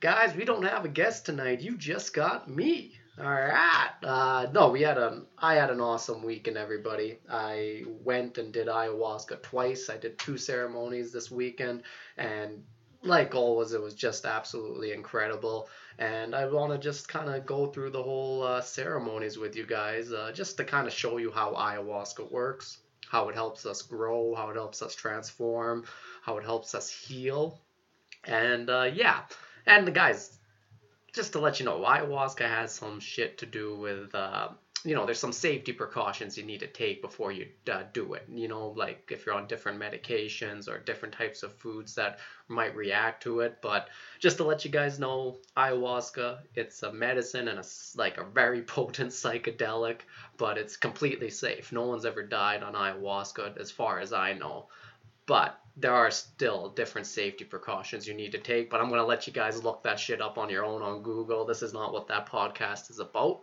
Guys, we don't have a guest tonight. You just got me. All right. Uh, no, we had a. I had an awesome weekend, everybody. I went and did ayahuasca twice. I did two ceremonies this weekend, and like always, it was just absolutely incredible. And I want to just kind of go through the whole uh, ceremonies with you guys, uh, just to kind of show you how ayahuasca works, how it helps us grow, how it helps us transform, how it helps us heal, and uh, yeah. And the guys, just to let you know, ayahuasca has some shit to do with, uh, you know, there's some safety precautions you need to take before you uh, do it. You know, like if you're on different medications or different types of foods that might react to it. But just to let you guys know, ayahuasca, it's a medicine and a like a very potent psychedelic, but it's completely safe. No one's ever died on ayahuasca, as far as I know. But there are still different safety precautions you need to take, but I'm going to let you guys look that shit up on your own on Google. This is not what that podcast is about.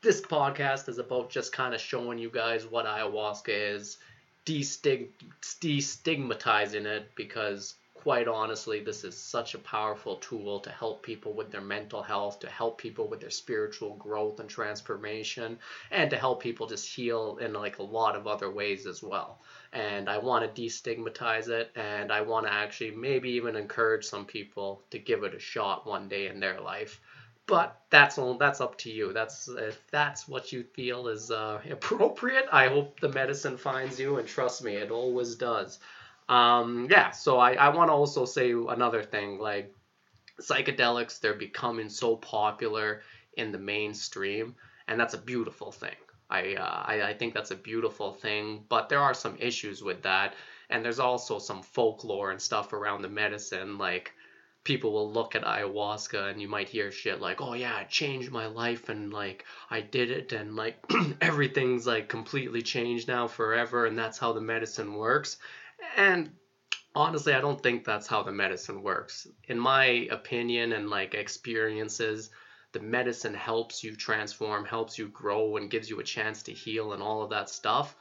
This podcast is about just kind of showing you guys what ayahuasca is, destig- destigmatizing it because quite honestly, this is such a powerful tool to help people with their mental health, to help people with their spiritual growth and transformation, and to help people just heal in like a lot of other ways as well. And I want to destigmatize it, and I want to actually maybe even encourage some people to give it a shot one day in their life. But that's all. That's up to you. That's if that's what you feel is uh, appropriate. I hope the medicine finds you, and trust me, it always does. Um, yeah, so I, I want to also say another thing like psychedelics, they're becoming so popular in the mainstream, and that's a beautiful thing. I, uh, I, I think that's a beautiful thing, but there are some issues with that, and there's also some folklore and stuff around the medicine. Like people will look at ayahuasca, and you might hear shit like, "Oh yeah, it changed my life, and like I did it, and like everything's like completely changed now forever, and that's how the medicine works." And honestly, I don't think that's how the medicine works. In my opinion and like experiences, the medicine helps you transform, helps you grow, and gives you a chance to heal and all of that stuff.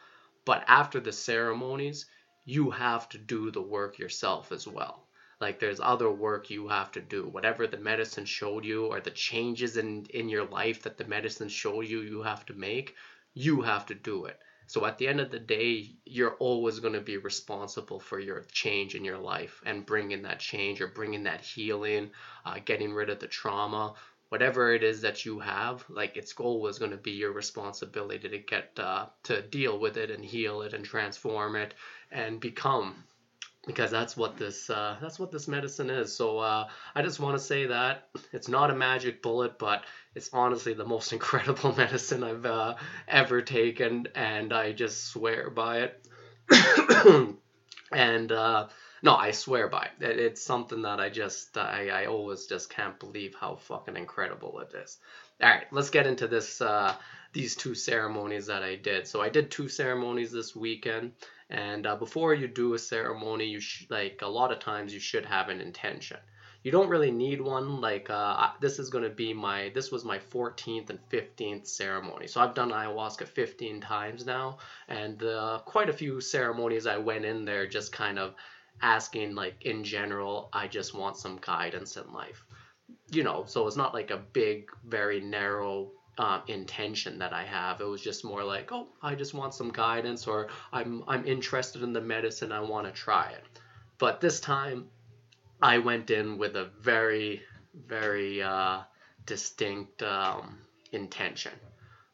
But after the ceremonies, you have to do the work yourself as well. Like there's other work you have to do. Whatever the medicine showed you or the changes in, in your life that the medicine showed you you have to make, you have to do it. So at the end of the day, you're always going to be responsible for your change in your life and bringing that change or bringing that healing, uh, getting rid of the trauma, whatever it is that you have. Like it's goal always going to be your responsibility to get uh, to deal with it and heal it and transform it and become because that's what this uh, that's what this medicine is. So uh, I just want to say that it's not a magic bullet, but it's honestly the most incredible medicine I've uh, ever taken, and I just swear by it. and uh, no, I swear by it. It's something that I just I, I always just can't believe how fucking incredible it is. All right, let's get into this uh, these two ceremonies that I did. So I did two ceremonies this weekend. And uh, before you do a ceremony, you sh- like a lot of times you should have an intention. You don't really need one. Like uh, this is gonna be my this was my 14th and 15th ceremony. So I've done ayahuasca 15 times now, and uh, quite a few ceremonies I went in there just kind of asking like in general. I just want some guidance in life. You know, so it's not like a big, very narrow um, intention that I have. It was just more like, oh, I just want some guidance, or I'm I'm interested in the medicine. I want to try it. But this time, I went in with a very very uh, distinct um, intention.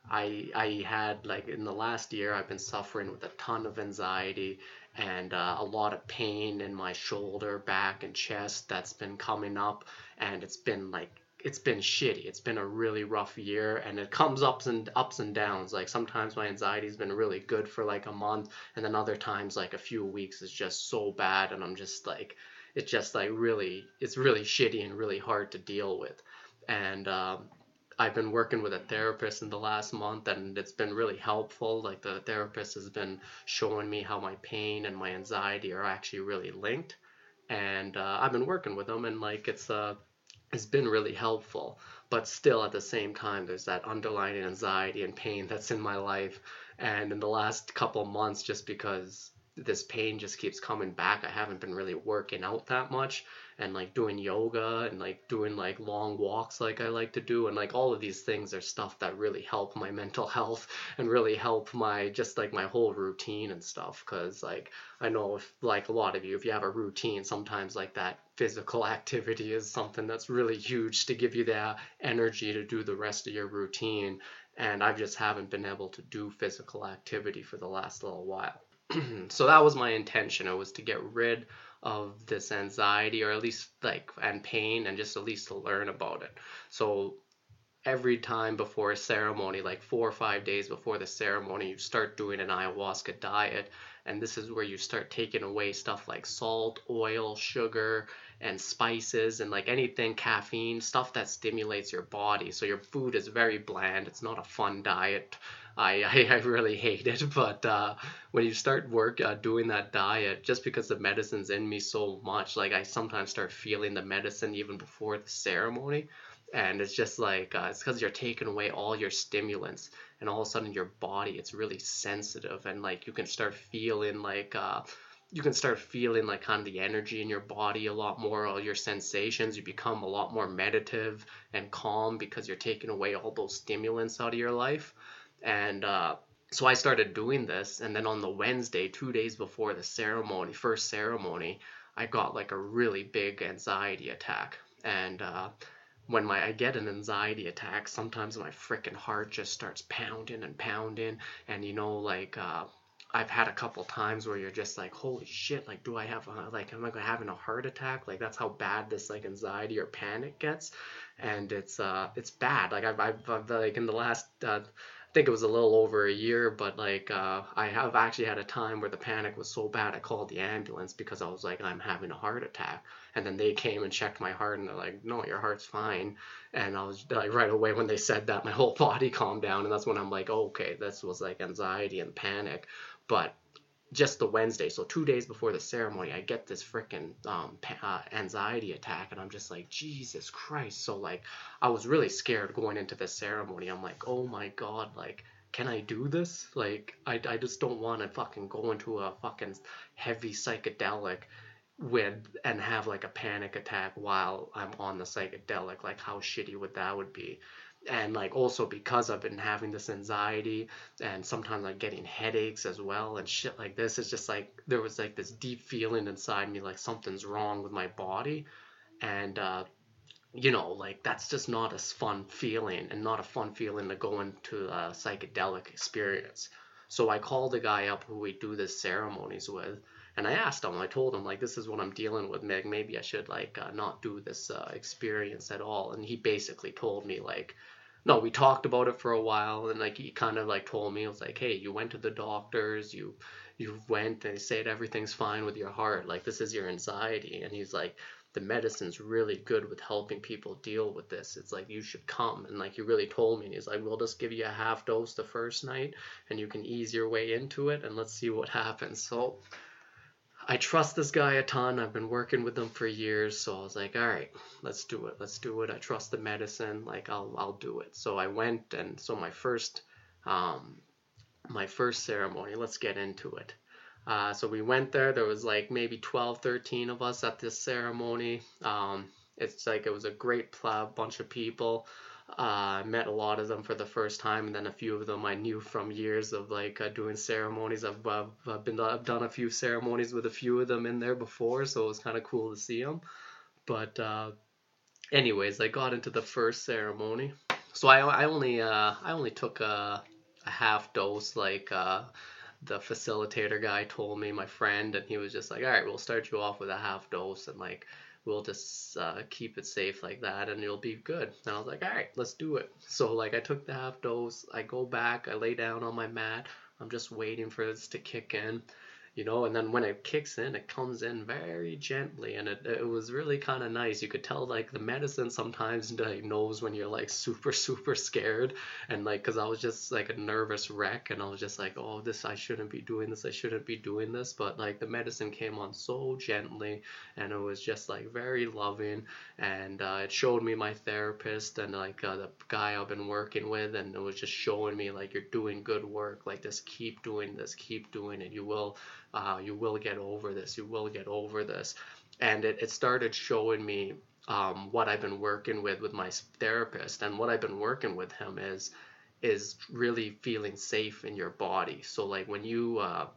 I I had like in the last year, I've been suffering with a ton of anxiety and uh, a lot of pain in my shoulder, back, and chest that's been coming up, and it's been like it's been shitty. It's been a really rough year and it comes ups and ups and downs. Like sometimes my anxiety's been really good for like a month and then other times like a few weeks is just so bad and I'm just like it's just like really it's really shitty and really hard to deal with. and um, I've been working with a therapist in the last month, and it's been really helpful. Like the therapist has been showing me how my pain and my anxiety are actually really linked, and uh, I've been working with them, and like it's uh, it's been really helpful. But still, at the same time, there's that underlying anxiety and pain that's in my life, and in the last couple months, just because this pain just keeps coming back. I haven't been really working out that much and like doing yoga and like doing like long walks like I like to do and like all of these things are stuff that really help my mental health and really help my just like my whole routine and stuff cuz like I know if like a lot of you if you have a routine sometimes like that physical activity is something that's really huge to give you that energy to do the rest of your routine and I just haven't been able to do physical activity for the last little while. so that was my intention. It was to get rid of this anxiety or at least like and pain and just at least to learn about it. So every time before a ceremony, like four or five days before the ceremony, you start doing an ayahuasca diet. And this is where you start taking away stuff like salt, oil, sugar, and spices, and like anything caffeine, stuff that stimulates your body. So your food is very bland. It's not a fun diet I, I, I really hate it. But uh, when you start work uh, doing that diet, just because the medicine's in me so much, like I sometimes start feeling the medicine even before the ceremony. And it's just like, uh, it's because you're taking away all your stimulants, and all of a sudden your body, it's really sensitive, and like you can start feeling like, uh, you can start feeling like kind of the energy in your body a lot more, all your sensations. You become a lot more meditative and calm because you're taking away all those stimulants out of your life. And uh, so I started doing this, and then on the Wednesday, two days before the ceremony, first ceremony, I got like a really big anxiety attack. And uh, when my I get an anxiety attack, sometimes my freaking heart just starts pounding and pounding, and you know, like uh, I've had a couple times where you're just like, holy shit, like, do I have a, like, am I having a heart attack? Like, that's how bad this like anxiety or panic gets, and it's uh, it's bad. Like I've, I've, I've like in the last uh, think it was a little over a year, but like uh, I have actually had a time where the panic was so bad I called the ambulance because I was like I'm having a heart attack, and then they came and checked my heart and they're like no your heart's fine, and I was like right away when they said that my whole body calmed down and that's when I'm like oh, okay this was like anxiety and panic, but just the Wednesday, so two days before the ceremony, I get this freaking um, uh, anxiety attack, and I'm just like, Jesus Christ. So, like, I was really scared going into the ceremony. I'm like, oh my God, like, can I do this? Like, I, I just don't want to fucking go into a fucking heavy psychedelic with and have like a panic attack while I'm on the psychedelic. Like, how shitty would that would be? And like also because I've been having this anxiety and sometimes like getting headaches as well and shit like this it's just like there was like this deep feeling inside me like something's wrong with my body and uh you know like that's just not a fun feeling and not a fun feeling to go into a psychedelic experience so I called the guy up who we do the ceremonies with and I asked him, I told him like this is what I'm dealing with, Meg. Maybe I should like uh, not do this uh, experience at all. And he basically told me like, no, we talked about it for a while, and like he kind of like told me, it was like, hey, you went to the doctors, you you went, they said everything's fine with your heart, like this is your anxiety, and he's like, the medicine's really good with helping people deal with this. It's like you should come, and like he really told me, and he's like, we'll just give you a half dose the first night, and you can ease your way into it, and let's see what happens. So I trust this guy a ton. I've been working with him for years, so I was like, all right, let's do it. Let's do it. I trust the medicine. Like I'll I'll do it. So I went and so my first um my first ceremony, let's get into it. Uh, so we went there. There was like maybe 12, 13 of us at this ceremony. Um, it's like it was a great bunch of people. I uh, met a lot of them for the first time, and then a few of them I knew from years of like uh, doing ceremonies. I've, I've, I've been I've done a few ceremonies with a few of them in there before, so it was kind of cool to see them. But uh, anyways, I got into the first ceremony, so I, I only uh, I only took a, a half dose, like uh, the facilitator guy told me, my friend, and he was just like, all right, we'll start you off with a half dose, and like we'll just uh, keep it safe like that and it'll be good. And I was like, all right, let's do it. So like I took the half dose, I go back, I lay down on my mat, I'm just waiting for this to kick in. You know and then when it kicks in it comes in very gently and it, it was really kind of nice. You could tell like the medicine sometimes like knows when you're like super super scared and like because i was just like a nervous wreck and i was just like oh this i shouldn't be doing this i shouldn't be doing this but like the medicine came on so gently and it was just like very loving and uh, it showed me my therapist and like uh, the guy i've been working with and it was just showing me like you're doing good work like just keep doing this keep doing it. You will uh, you will get over this you will get over this. And it, it started showing me um, what i've been working with with my therapist and what i've been working with him is is really feeling safe in your body. So like when you uh,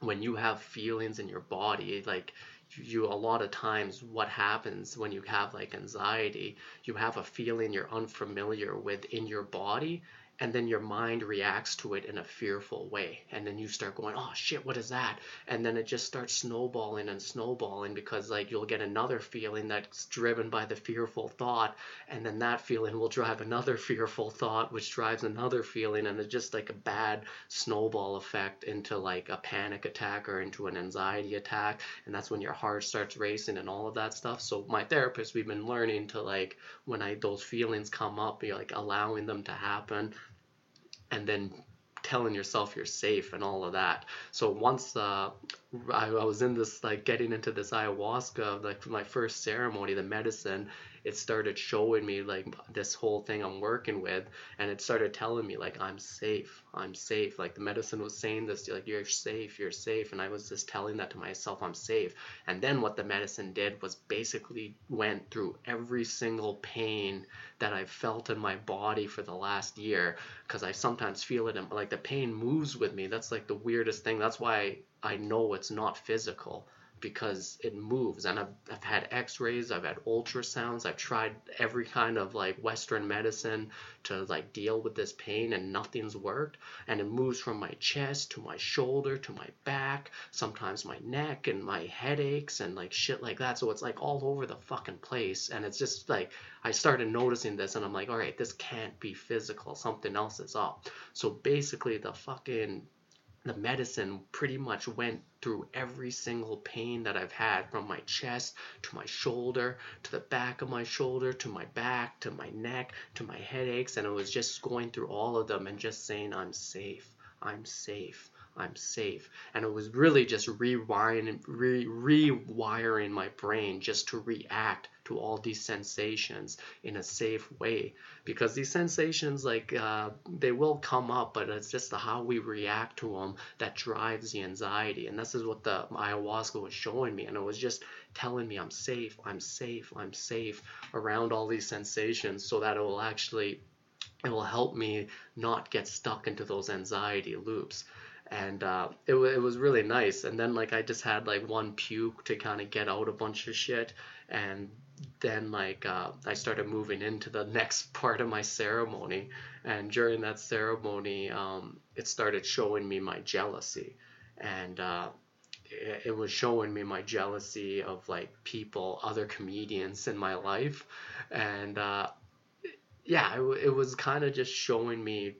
when you have feelings in your body like you a lot of times what happens when you have like anxiety you have a feeling you're unfamiliar with in your body and then your mind reacts to it in a fearful way. And then you start going oh shit what is that? And then it just starts snowballing and snowballing because like you'll get another feeling that's driven by the fearful thought. And then that feeling will drive another fearful thought which drives another feeling. And it's just like a bad snowball effect into like a panic attack or into an anxiety attack. And that's when your heart starts racing and all of that stuff. So my therapist we've been learning to like when i those feelings come up be like allowing them to happen and then telling yourself you're safe and all of that. So once uh, I, I, was in this like getting into this ayahuasca, like my first ceremony, the medicine, it started showing me like this whole thing I'm working with, and it started telling me like I'm safe, I'm safe. Like the medicine was saying this, like you're safe, you're safe, and I was just telling that to myself, I'm safe. And then what the medicine did was basically went through every single pain that I've felt in my body for the last year, because I sometimes feel it, and like the pain moves with me. That's like the weirdest thing. That's why I know it's not physical because it moves. And I've, I've had x-rays i've had ultrasounds i've tried every kind of like western medicine to like deal with this pain and nothing's worked. And it moves from my chest to my shoulder to my back sometimes my neck and my headaches and like shit like that. So it's like all over the fucking place. And it's just like i started noticing this and i'm like all right this can't be physical. Something else is up. So basically the fucking the medicine pretty much went through every single pain that I've had from my chest to my shoulder to the back of my shoulder to my back to my neck to my headaches and I was just going through all of them and just saying I'm safe. I'm safe I'm safe. And it was really just rewiring, re- rewiring my brain just to react to all these sensations in a safe way. Because these sensations, like, uh, they will come up, but it's just how we react to them that drives the anxiety. And this is what the ayahuasca was showing me. And it was just telling me I'm safe, I'm safe, I'm safe around all these sensations so that it will actually it will help me not get stuck into those anxiety loops and uh, it, it was really nice. And then like i just had like one puke to kind of get out a bunch of shit. And then like uh, i started moving into the next part of my ceremony. And during that ceremony um, it started showing me my jealousy. And uh, it, it was showing me my jealousy of like people other comedians in my life. And uh, yeah it, it was kind of just showing me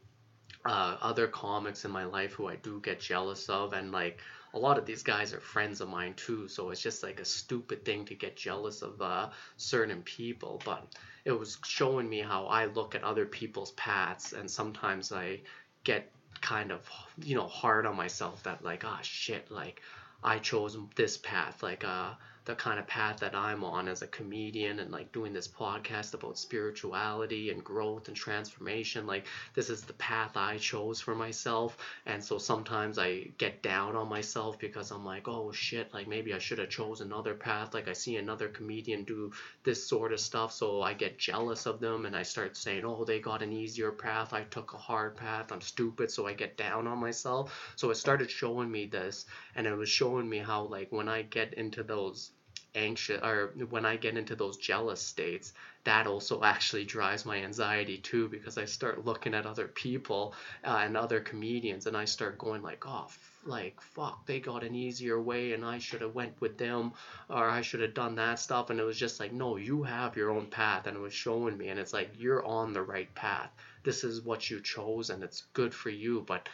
uh, other comics in my life who I do get jealous of, and like a lot of these guys are friends of mine too, so it's just like a stupid thing to get jealous of uh, certain people. But it was showing me how I look at other people's paths, and sometimes I get kind of you know hard on myself that like ah shit like I chose this path like uh the kind of path that I'm on as a comedian and like doing this podcast about spirituality and growth and transformation. Like, this is the path I chose for myself. And so sometimes I get down on myself because I'm like, oh shit, like maybe I should have chose another path. Like, I see another comedian do this sort of stuff. So I get jealous of them and I start saying, oh, they got an easier path. I took a hard path. I'm stupid. So I get down on myself. So it started showing me this and it was showing me how, like, when I get into those anxious or when I get into those jealous states, that also actually drives my anxiety too because I start looking at other people uh, and other comedians and I start going like, oh, like fuck, they got an easier way and I should have went with them or I should have done that stuff and it was just like, no, you have your own path and it was showing me and it's like you're on the right path. This is what you chose and it's good for you, but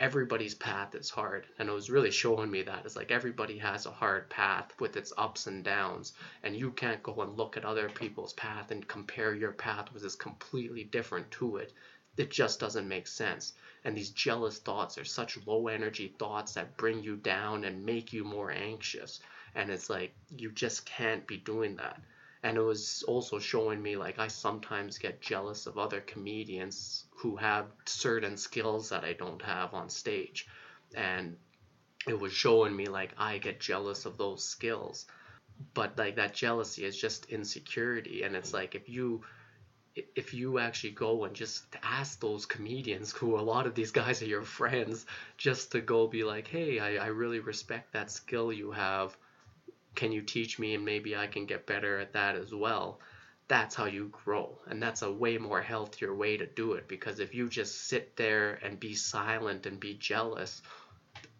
everybody's path is hard. And it was really showing me that it's like everybody has a hard path with its ups and downs. And you can't go and look at other people's path and compare your path with this completely different to it. It just doesn't make sense. And these jealous thoughts are such low energy thoughts that bring you down and make you more anxious. And it's like you just can't be doing that and it was also showing me like I sometimes get jealous of other comedians who have certain skills that I don't have on stage. And it was showing me like I get jealous of those skills. But like that jealousy is just insecurity. And it's like if you if you actually go and just ask those comedians who a lot of these guys are your friends just to go be like hey I, I really respect that skill you have can you teach me and maybe I can get better at that as well? That's how you grow. And that's a way more healthier way to do it because if you just sit there and be silent and be jealous,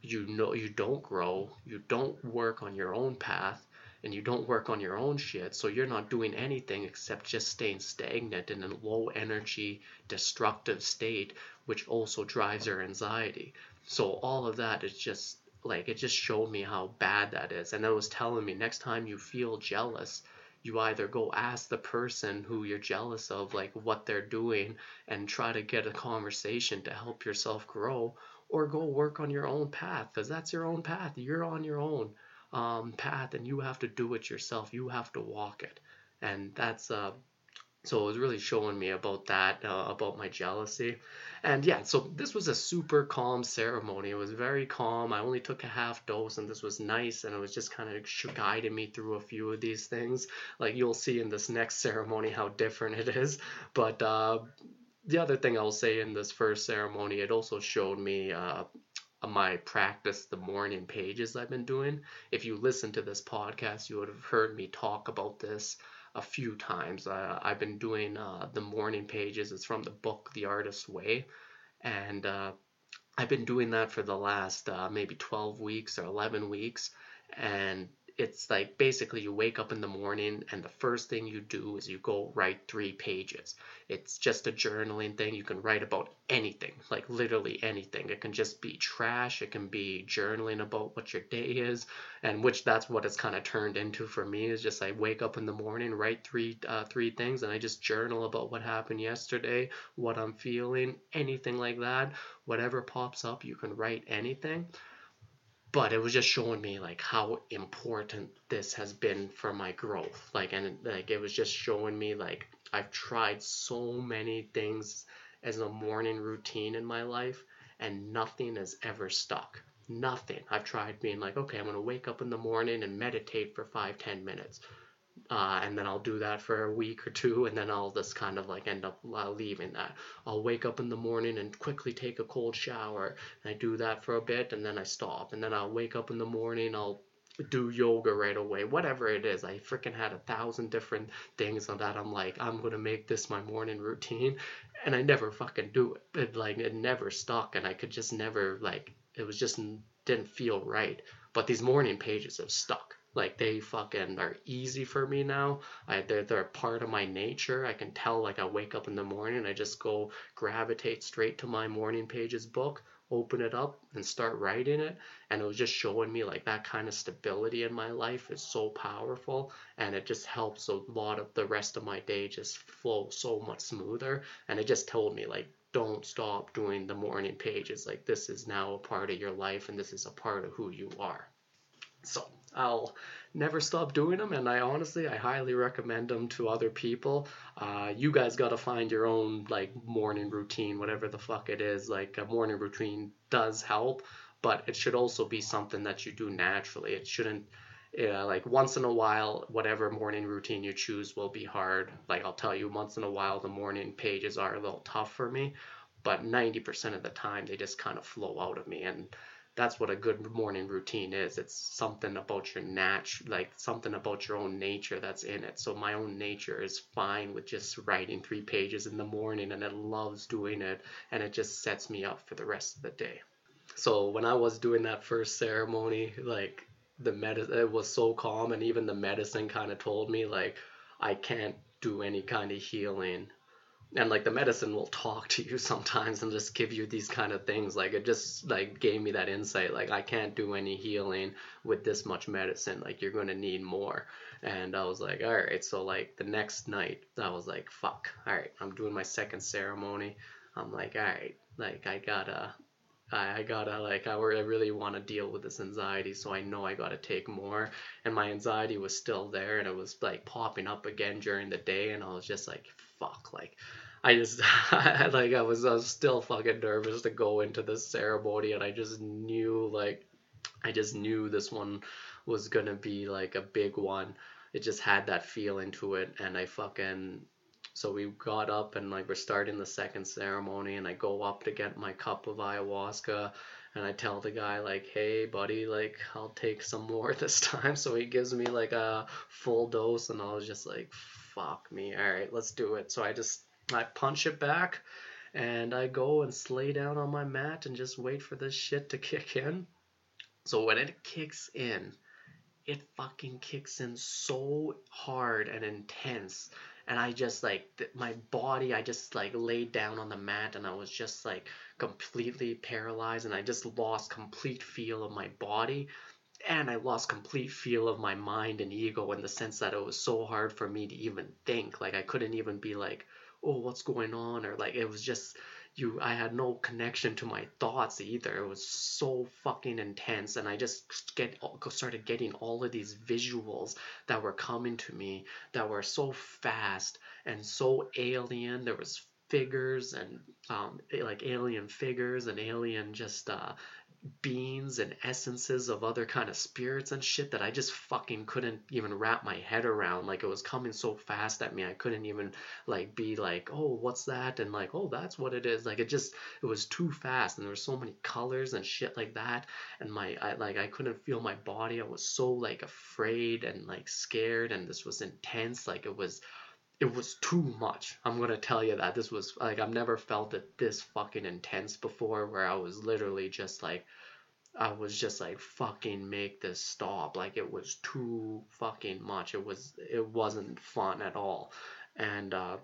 you know you don't grow, you don't work on your own path, and you don't work on your own shit, so you're not doing anything except just staying stagnant in a low energy, destructive state, which also drives your anxiety. So all of that is just like it just showed me how bad that is. And it was telling me next time you feel jealous you either go ask the person who you're jealous of like what they're doing and try to get a conversation to help yourself grow or go work on your own path because that's your own path. You're on your own um, path and you have to do it yourself. You have to walk it. And that's uh, so it was really showing me about that uh, about my jealousy. And yeah so this was a super calm ceremony. It was very calm. I only took a half dose and this was nice and it was just kind of guiding me through a few of these things. Like you'll see in this next ceremony how different it is. But uh, the other thing i'll say in this first ceremony it also showed me uh, my practice the morning pages i've been doing. If you listen to this podcast you would have heard me talk about this a few times. Uh, I've been doing uh, the morning pages. It's from the book The Artist's Way, and uh, I've been doing that for the last uh, maybe 12 weeks or 11 weeks, and it's like basically you wake up in the morning and the first thing you do is you go write three pages. It's just a journaling thing. You can write about anything, like literally anything. It can just be trash. It can be journaling about what your day is, and which that's what it's kind of turned into for me. Is just I wake up in the morning, write three uh, three things, and I just journal about what happened yesterday, what I'm feeling, anything like that. Whatever pops up, you can write anything but it was just showing me like how important this has been for my growth. Like and like it was just showing me like i've tried so many things as a morning routine in my life and nothing has ever stuck. Nothing. I've tried being like okay i'm going to wake up in the morning and meditate for five ten minutes uh, and then I'll do that for a week or two, and then I'll just kind of like end up uh, leaving that. I'll wake up in the morning and quickly take a cold shower, and I do that for a bit, and then I stop, and then I'll wake up in the morning, I'll do yoga right away, whatever it is. I freaking had a thousand different things on that. I'm like, I'm gonna make this my morning routine, and I never fucking do it. It like it never stuck, and I could just never like it was just didn't feel right. But these morning pages have stuck like they fucking are easy for me now. I they're they're part of my nature. I can tell like I wake up in the morning, I just go gravitate straight to my morning pages book, open it up and start writing it. And it was just showing me like that kind of stability in my life is so powerful. And it just helps a lot of the rest of my day just flow so much smoother. And it just told me like don't stop doing the morning pages. Like this is now a part of your life and this is a part of who you are so I'll never stop doing them, and I honestly, I highly recommend them to other people. Uh, you guys got to find your own like morning routine, whatever the fuck it is. Like a morning routine does help, but it should also be something that you do naturally. It shouldn't. Yeah, like once in a while, whatever morning routine you choose will be hard. Like I'll tell you, once in a while, the morning pages are a little tough for me, but 90% of the time, they just kind of flow out of me. And that's what a good morning routine is. It's something about your nat, like something about your own nature that's in it. So my own nature is fine with just writing three pages in the morning, and it loves doing it, and it just sets me up for the rest of the day. So when I was doing that first ceremony, like the medicine, it was so calm, and even the medicine kind of told me like I can't do any kind of healing and like the medicine will talk to you sometimes and just give you these kind of things. Like it just like gave me that insight like i can't do any healing with this much medicine. Like you're going to need more. And i was like all right. So like the next night i was like fuck. All right. I'm doing my second ceremony. I'm like all right. Like i gotta I, gotta like I really want to deal with this anxiety, so I know I gotta take more. And my anxiety was still there, and it was like popping up again during the day, and I was just like, fuck, like I just like I was I was still fucking nervous to go into this ceremony, and I just knew like I just knew this one was gonna be like a big one. It just had that feeling to it, and I fucking so we got up and like we're starting the second ceremony, and I go up to get my cup of ayahuasca, and I tell the guy like, "Hey, buddy, like I'll take some more this time." So he gives me like a full dose, and I was just like, "Fuck me, all right, let's do it." So I just I punch it back, and I go and lay down on my mat and just wait for this shit to kick in. So when it kicks in, it fucking kicks in so hard and intense and i just like my body i just like laid down on the mat and i was just like completely paralyzed and i just lost complete feel of my body and i lost complete feel of my mind and ego in the sense that it was so hard for me to even think like i couldn't even be like oh what's going on or like it was just you I had no connection to my thoughts either. It was so fucking intense and I just get started getting all of these visuals that were coming to me that were so fast and so alien. There was figures and um, like alien figures and alien just uh, beings and essences of other kind of spirits and shit that I just fucking couldn't even wrap my head around. Like it was coming so fast at me, I couldn't even like be like, oh, what's that? And like, oh, that's what it is. Like it just, it was too fast, and there were so many colors and shit like that. And my, I like, I couldn't feel my body. I was so like afraid and like scared, and this was intense. Like it was it was too much. I'm gonna tell you that this was like I've never felt it this fucking intense before, where I was literally just like, I was just like fucking make this stop. Like it was too fucking much. It was it wasn't fun at all, and uh,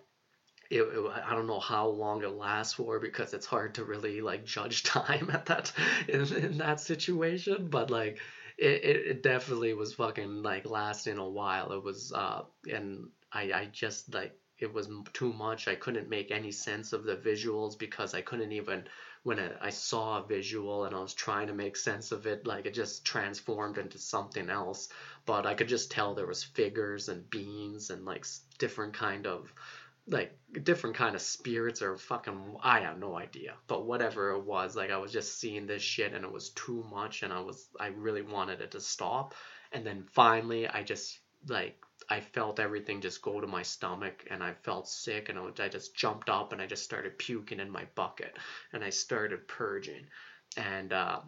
it, it, I don't know how long it lasts for because it's hard to really like judge time at that in, in that situation. But like it, it definitely was fucking like lasting a while. It was uh and I, I just like it was too much. I couldn't make any sense of the visuals because I couldn't even when I, saw a visual and I was trying to make sense of it, like it just transformed into something else. But I could just tell there was figures and beings and like different kind of like different kind of spirits or fucking I have no idea. But whatever it was, like I was just seeing this shit and it was too much and I was I really wanted it to stop. And then finally I just like I felt everything just go to my stomach and I felt sick and I just jumped up and I just started puking in my bucket and I started purging. And uh,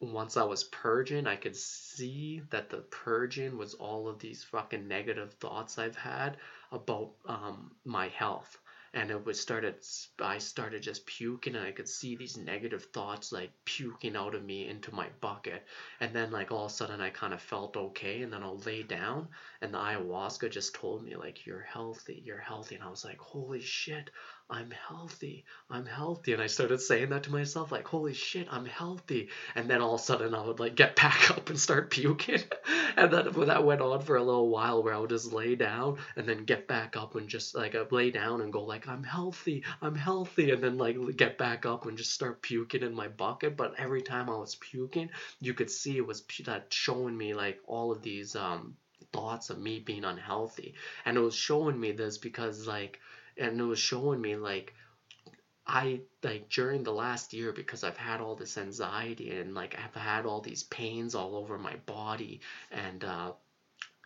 once I was purging, I could see that the purging was all of these fucking negative thoughts I've had about um, my health and it was started i started just puking and i could see these negative thoughts like puking out of me into my bucket. And then like all of a sudden i kind of felt okay and then i'll lay down and the ayahuasca just told me like you're healthy you're healthy. And i was like holy shit I'm healthy. I'm healthy. And I started saying that to myself, like, holy shit, I'm healthy. And then all of a sudden I would like get back up and start puking. and then that went on for a little while where I would just lay down and then get back up and just like I'd lay down and go like, I'm healthy. I'm healthy. And then like get back up and just start puking in my bucket. But every time I was puking, you could see it was that showing me like all of these um thoughts of me being unhealthy. And it was showing me this because like and it was showing me like I like during the last year because I've had all this anxiety and like I've had all these pains all over my body and uh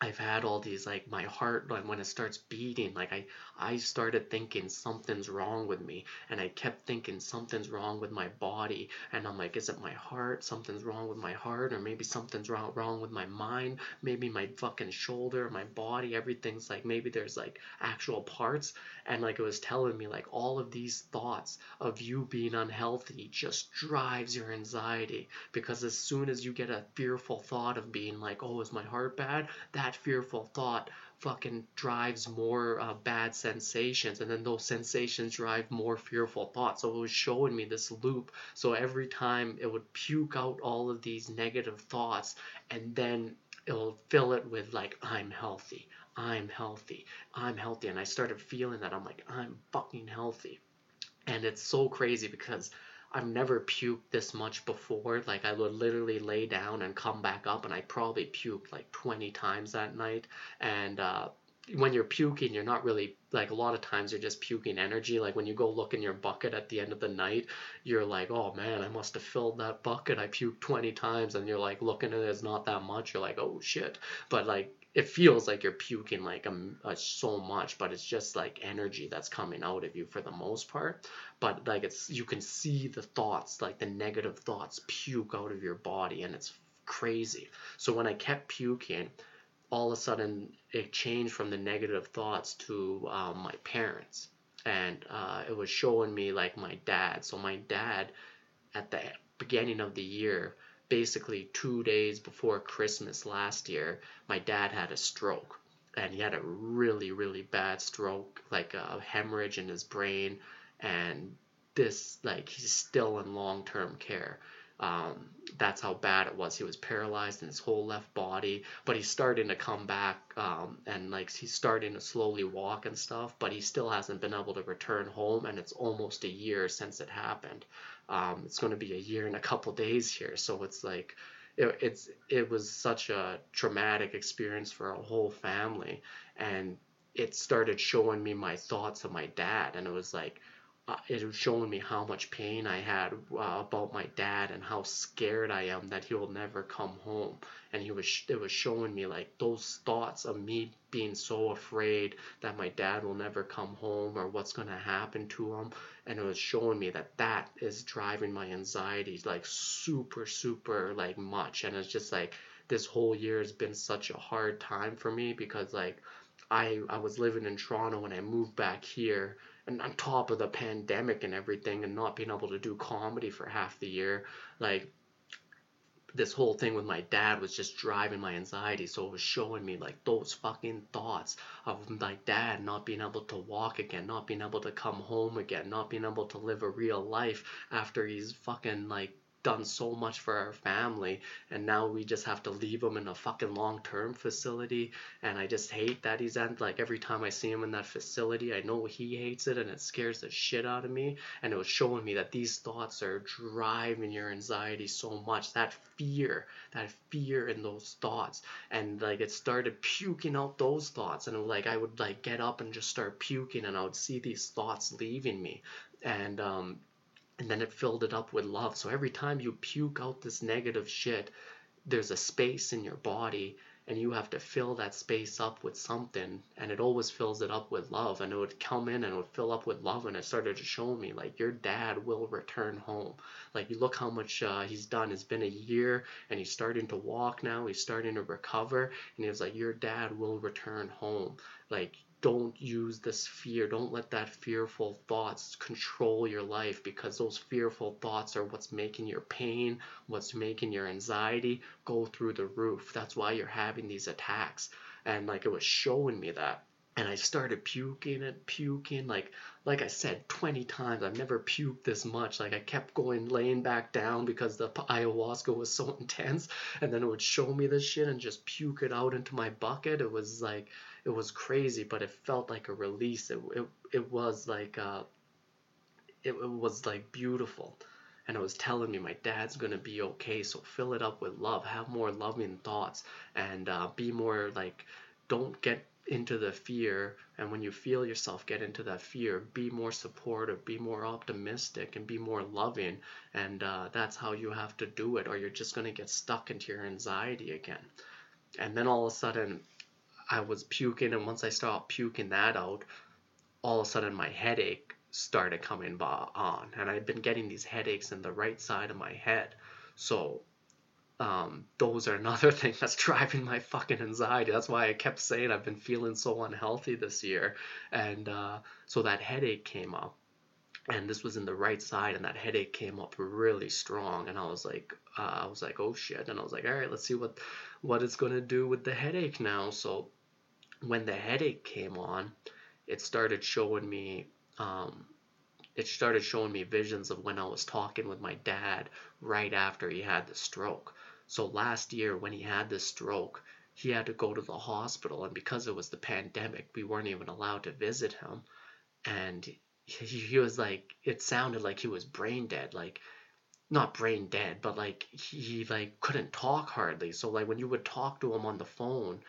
I've had all these like my heart like when it starts beating like I I started thinking something's wrong with me and I kept thinking something's wrong with my body and I'm like is it my heart? Something's wrong with my heart or maybe something's wrong wrong with my mind maybe my fucking shoulder my body everything's like maybe there's like actual parts and like it was telling me like all of these thoughts of you being unhealthy just drives your anxiety because as soon as you get a fearful thought of being like oh is my heart bad? That that fearful thought fucking drives more uh, bad sensations and then those sensations drive more fearful thoughts. So it was showing me this loop. So every time it would puke out all of these negative thoughts and then it'll fill it with like i'm healthy i'm healthy i'm healthy and i started feeling that. I'm like i'm fucking healthy. And it's so crazy because I've never puked this much before. Like I would literally lay down and come back up, and I probably puked like 20 times that night. And uh, when you're puking, you're not really like a lot of times you're just puking energy. Like when you go look in your bucket at the end of the night, you're like, oh man, I must have filled that bucket. I puked 20 times, and you're like looking at it, it's not that much. You're like, oh shit. But like it feels like you're puking like um, uh, so much, but it's just like energy that's coming out of you for the most part. But like it's you can see the thoughts, like the negative thoughts, puke out of your body, and it's crazy. So when I kept puking, all of a sudden it changed from the negative thoughts to um, my parents, and uh, it was showing me like my dad. So my dad, at the beginning of the year basically two days before Christmas last year, my dad had a stroke. And he had a really, really bad stroke, like a hemorrhage in his brain. And this, like, he's still in long term care. Um, that's how bad it was. He was paralyzed in his whole left body, but he's starting to come back um, and like he's starting to slowly walk and stuff, but he still hasn't been able to return home, and it's almost a year since it happened. Um, it's going to be a year and a couple days here, so it's like it, it's it was such a traumatic experience for a whole family, and it started showing me my thoughts of my dad, and it was like uh, it was showing me how much pain I had uh, about my dad and how scared I am that he will never come home. And he was it was showing me like those thoughts of me being so afraid that my dad will never come home or what's going to happen to him. And it was showing me that that is driving my anxiety like super super like much. And it's just like this whole year has been such a hard time for me because like I I was living in Toronto when I moved back here and on top of the pandemic and everything and not being able to do comedy for half the year like this whole thing with my dad was just driving my anxiety. So it was showing me like those fucking thoughts of my dad not being able to walk again not being able to come home again not being able to live a real life after he's fucking like done so much for our family and now we just have to leave him in a fucking long-term facility and i just hate that he's in like every time i see him in that facility i know he hates it and it scares the shit out of me and it was showing me that these thoughts are driving your anxiety so much that fear that fear in those thoughts and like it started puking out those thoughts and like i would like get up and just start puking and i would see these thoughts leaving me and um and then it filled it up with love. So every time you puke out this negative shit, there's a space in your body and you have to fill that space up with something. And it always fills it up with love. And it would come in and it would fill up with love and it started to show me like your dad will return home. Like you look how much uh, he's done. It's been a year and he's starting to walk now. He's starting to recover. And he was like your dad will return home. Like don't use this fear. Don't let that fearful thoughts control your life because those fearful thoughts are what's making your pain, what's making your anxiety go through the roof. That's why you're having these attacks. And like it was showing me that. And I started puking and puking, like like I said, 20 times. I've never puked this much. Like I kept going laying back down because the ayahuasca was so intense. And then it would show me this shit and just puke it out into my bucket. It was like it was crazy, but it felt like a release. It it, it was like uh, it, it was like beautiful, and it was telling me my dad's gonna be okay. So fill it up with love, have more loving thoughts, and uh, be more like don't get into the fear and when you feel yourself get into that fear be more supportive be more optimistic and be more loving and uh, that's how you have to do it or you're just going to get stuck into your anxiety again and then all of a sudden I was puking, and once I stopped puking that out, all of a sudden my headache started coming on, and I've been getting these headaches in the right side of my head. So um, those are another thing that's driving my fucking anxiety. That's why I kept saying I've been feeling so unhealthy this year, and uh, so that headache came up, and this was in the right side and that headache came up really strong. And i was like uh, i was like oh shit. And i was like all right let's see what what it's to do with the headache now. So when the headache came on it started showing me um, it started showing me visions of when i was talking with my dad right after he had the stroke. So last year when he had the stroke he had to go to the hospital and because it was the pandemic we weren't even allowed to visit him. And he, he was like it sounded like he was brain dead like not brain dead but like he, he like couldn't talk hardly. So like when you would talk to him on the phone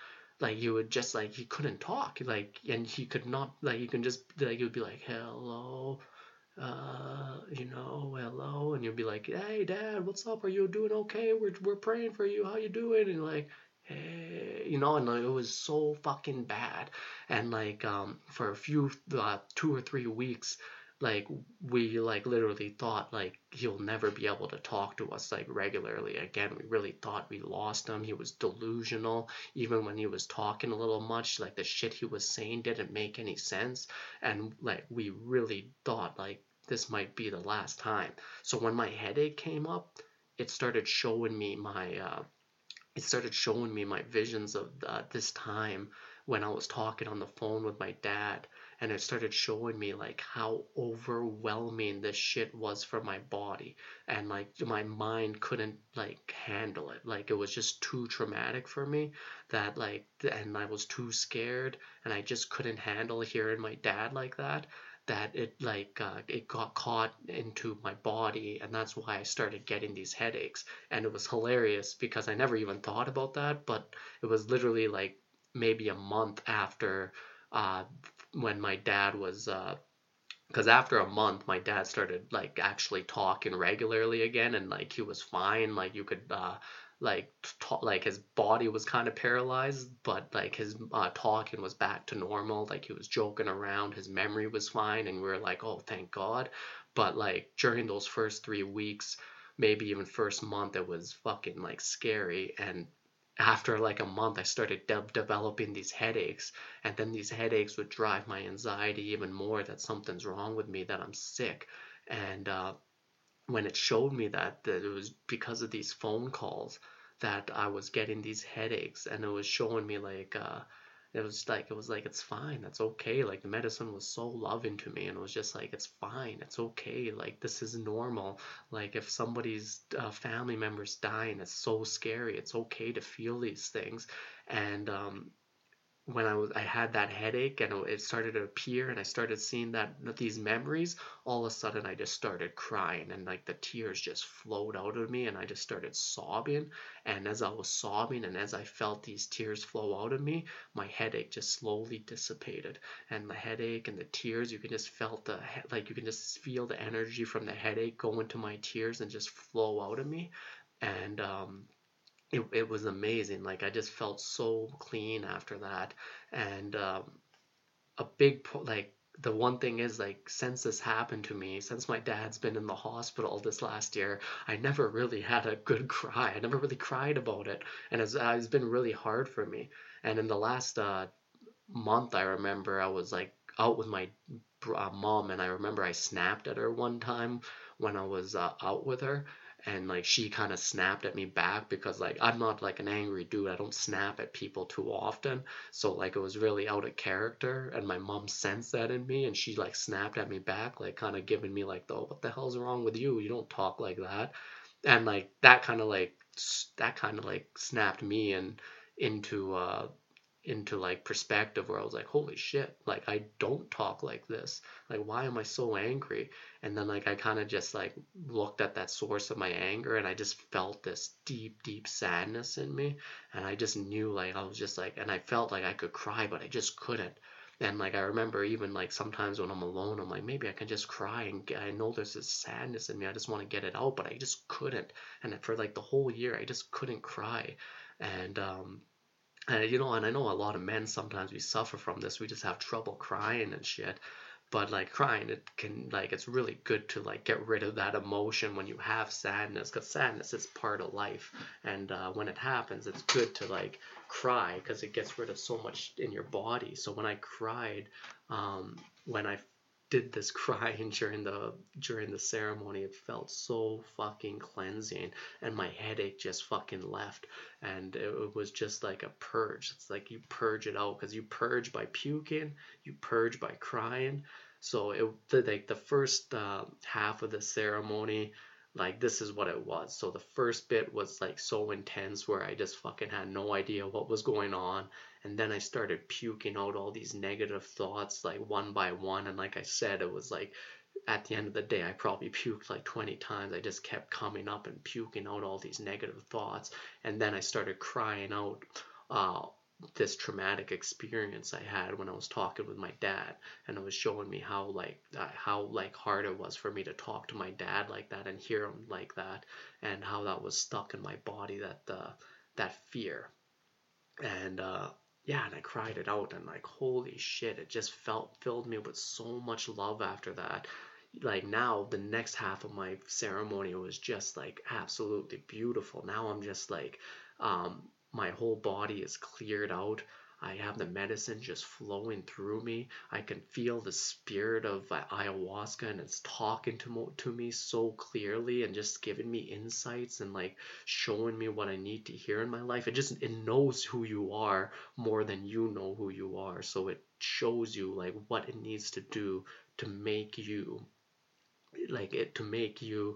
like you would just like he couldn't talk like and he could not like you can just like you would be like hello uh you know hello and you'd be like hey dad what's up? Are you doing okay? We're, we're praying for you. How you doing? And like hey you know and like, it was so fucking bad. And like um for a few uh, two or three weeks like we like literally thought like he'll never be able to talk to us like regularly again. We really thought we lost him. He was delusional. Even when he was talking a little much like the shit he was saying didn't make any sense. And like we really thought like this might be the last time. So when my headache came up it started showing me my uh it started showing me my visions of uh, this time when I was talking on the phone with my dad and it started showing me like how overwhelming this shit was for my body and like my mind couldn't like handle it. Like it was just too traumatic for me that like and I was too scared and I just couldn't handle hearing my dad like that that it like uh, it got caught into my body and that's why I started getting these headaches. And it was hilarious because I never even thought about that but it was literally like maybe a month after uh, when my dad was because uh, after a month my dad started like actually talking regularly again and like he was fine like you could uh like talk, like his body was kind of paralyzed but like his uh, talking was back to normal like he was joking around his memory was fine and we were like oh thank god. But like during those first three weeks maybe even first month it was fucking like scary and after like a month i started de- developing these headaches and then these headaches would drive my anxiety even more that something's wrong with me that i'm sick. And uh, when it showed me that, that it was because of these phone calls that i was getting these headaches and it was showing me like uh, it was like it was like it's fine that's okay like the medicine was so loving to me and it was just like it's fine it's okay like this is normal like if somebody's uh, family members dying it's so scary it's okay to feel these things. And um when I was I had that headache and it started to appear and I started seeing that these memories all of a sudden I just started crying and like the tears just flowed out of me and I just started sobbing. And as I was sobbing and as I felt these tears flow out of me my headache just slowly dissipated. And the headache and the tears you can just felt the like you can just feel the energy from the headache go into my tears and just flow out of me. And um it, it was amazing. Like I just felt so clean after that. And um, a big like the one thing is like since this happened to me, since my dad's been in the hospital this last year, I never really had a good cry. I never really cried about it, and it's, uh, it's been really hard for me. And in the last uh, month, I remember I was like out with my uh, mom, and I remember I snapped at her one time when I was uh, out with her, and like she kind of snapped at me back because like I'm not like an angry dude. I don't snap at people too often. So like it was really out of character and my mom sensed that in me and she like snapped at me back like kind of giving me like the oh, what the hell's wrong with you? You don't talk like that. And like that kind of like that kind of like snapped me and into uh into like perspective where I was like, holy shit, like I don't talk like this. Like why am I so angry? And then like I kind of just like looked at that source of my anger and I just felt this deep, deep sadness in me. And I just knew like I was just like and I felt like I could cry, but I just couldn't. And like I remember even like sometimes when I'm alone, I'm like maybe I can just cry and get, I know there's this sadness in me. I just want to get it out, but I just couldn't. And for like the whole year, I just couldn't cry. And um, and you know, and I know a lot of men sometimes we suffer from this. We just have trouble crying and shit. But like crying, it can like it's really good to like get rid of that emotion when you have sadness, because sadness is part of life. And uh, when it happens, it's good to like cry because it gets rid of so much in your body. So when I cried, um, when I did this crying during the during the ceremony. It felt so fucking cleansing and my headache just fucking left. And it, it was just like a purge. It's like you purge it out because you purge by puking you purge by crying. So it the, like the first uh, half of the ceremony like this is what it was. So the first bit was like so intense where i just fucking had no idea what was going on and then I started puking out all these negative thoughts like one by one. And like I said it was like at the end of the day I probably puked like 20 times. I just kept coming up and puking out all these negative thoughts. And then I started crying out uh, this traumatic experience I had when I was talking with my dad. And it was showing me how like uh, how like hard it was for me to talk to my dad like that and hear him like that. And how that was stuck in my body that uh, that fear. And uh, yeah, and I cried it out and like holy shit, it just felt filled me with so much love after that. Like now the next half of my ceremony was just like absolutely beautiful. Now I'm just like um my whole body is cleared out. I have the medicine just flowing through me. I can feel the spirit of uh, ayahuasca and it's talking to, to me so clearly and just giving me insights and like showing me what I need to hear in my life. It just it knows who you are more than you know who you are. So it shows you like what it needs to do to make you like it to make you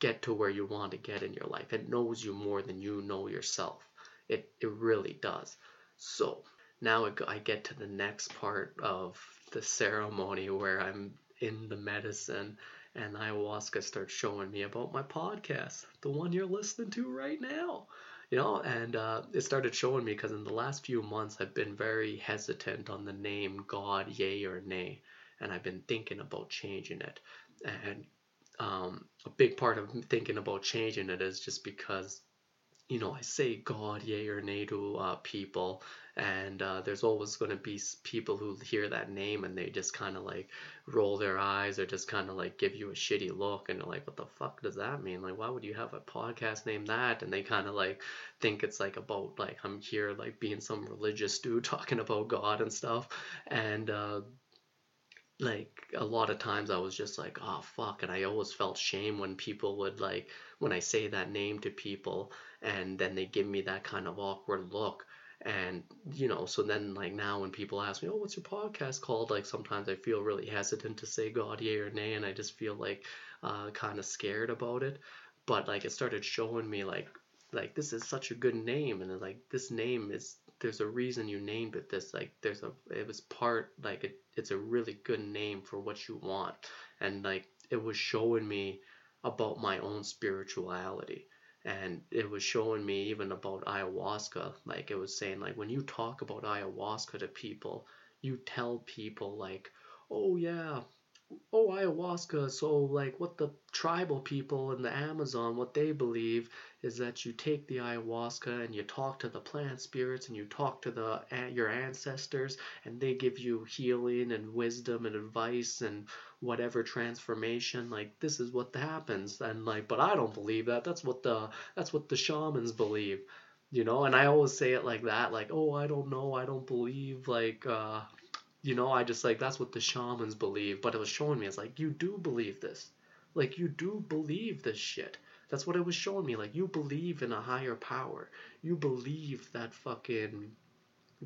get to where you want to get in your life. It knows you more than you know yourself. It it really does. So now I get to the next part of the ceremony where I'm in the medicine and ayahuasca starts showing me about my podcast, the one you're listening to right now. You know, and uh, it started showing me because in the last few months I've been very hesitant on the name God, yay or nay, and I've been thinking about changing it. And um, a big part of thinking about changing it is just because you know, I say God, yay or nay to uh, people, and uh, there's always going to be people who hear that name and they just kind of like roll their eyes or just kind of like give you a shitty look and they're like, what the fuck does that mean? Like, why would you have a podcast named that? And they kind of like think it's like about like I'm here like being some religious dude talking about God and stuff, and uh, like a lot of times I was just like, oh fuck, and I always felt shame when people would like when I say that name to people and then they give me that kind of awkward look. And you know so then like now when people ask me oh what's your podcast called? Like sometimes i feel really hesitant to say god yay or nay and i just feel like uh, kind of scared about it. But like it started showing me like like this is such a good name and like this name is there's a reason you named it this like there's a it was part like it, it's a really good name for what you want. And like it was showing me about my own spirituality and it was showing me even about ayahuasca like it was saying like when you talk about ayahuasca to people you tell people like oh yeah oh ayahuasca. So like what the tribal people in the amazon what they believe is that you take the ayahuasca and you talk to the plant spirits and you talk to the your ancestors and they give you healing and wisdom and advice and whatever transformation. Like this is what happens. And like but i don't believe that. That's what the that's what the shamans believe you know? And i always say it like that like oh i don't know. I don't believe like uh you know i just like that's what the shamans believe but it was showing me it's like you do believe this like you do believe this shit that's what it was showing me like you believe in a higher power you believe that fucking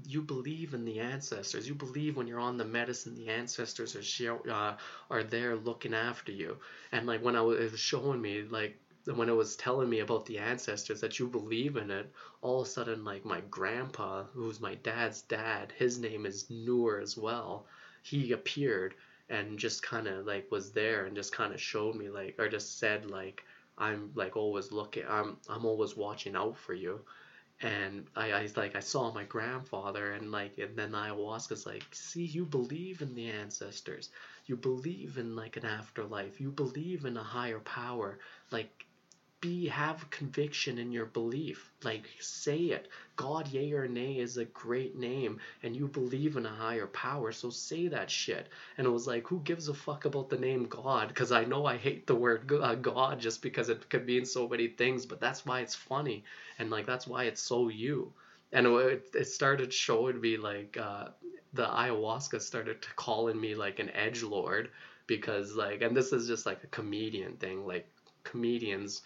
you believe in the ancestors. You believe when you're on the medicine, the ancestors are uh, are there looking after you. And like when I was, it was showing me, like when it was telling me about the ancestors that you believe in it, all of a sudden like my grandpa, who's my dad's dad, his name is Noor as well. He appeared and just kind of like was there and just kind of showed me like or just said like I'm like always looking I'm I'm always watching out for you. And I, I like I saw my grandfather and like and then ayahuasca's like see you believe in the ancestors. You believe in like an afterlife. You believe in a higher power. Like be have conviction in your belief. Like say it. God yay or nay is a great name and you believe in a higher power so say that shit. And it was like who gives a fuck about the name god? Because i know i hate the word uh, god just because it could mean so many things but that's why it's funny and like that's why it's so you. And it, it started showing me like uh, the ayahuasca started calling me like an edge lord because like and this is just like a comedian thing like comedians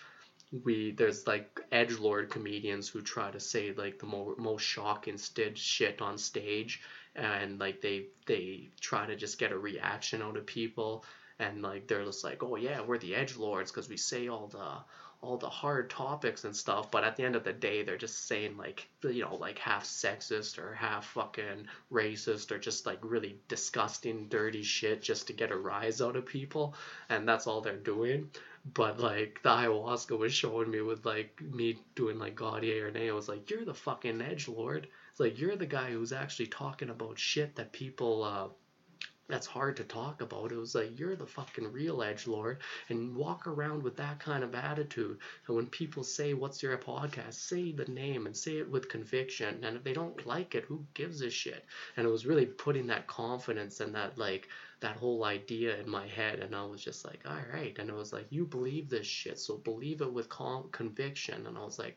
we there's like edge lord comedians who try to say like the mo- most shocking st- shit on stage and like they they try to just get a reaction out of people and like they're just like oh yeah we're the edge lords because we say all the all the hard topics and stuff, but at the end of the day, they're just saying like, you know, like half sexist or half fucking racist or just like really disgusting, dirty shit just to get a rise out of people, and that's all they're doing. But like the ayahuasca was showing me with like me doing like God, yay or I was like, you're the fucking edge lord. It's like you're the guy who's actually talking about shit that people uh, that's hard to talk about. It was like you're the fucking real edge lord, and walk around with that kind of attitude. And when people say, "What's your podcast?" say the name and say it with conviction. And if they don't like it, who gives a shit? And it was really putting that confidence and that like that whole idea in my head, and I was just like, all right. And it was like, you believe this shit, so believe it with con- conviction. And I was like,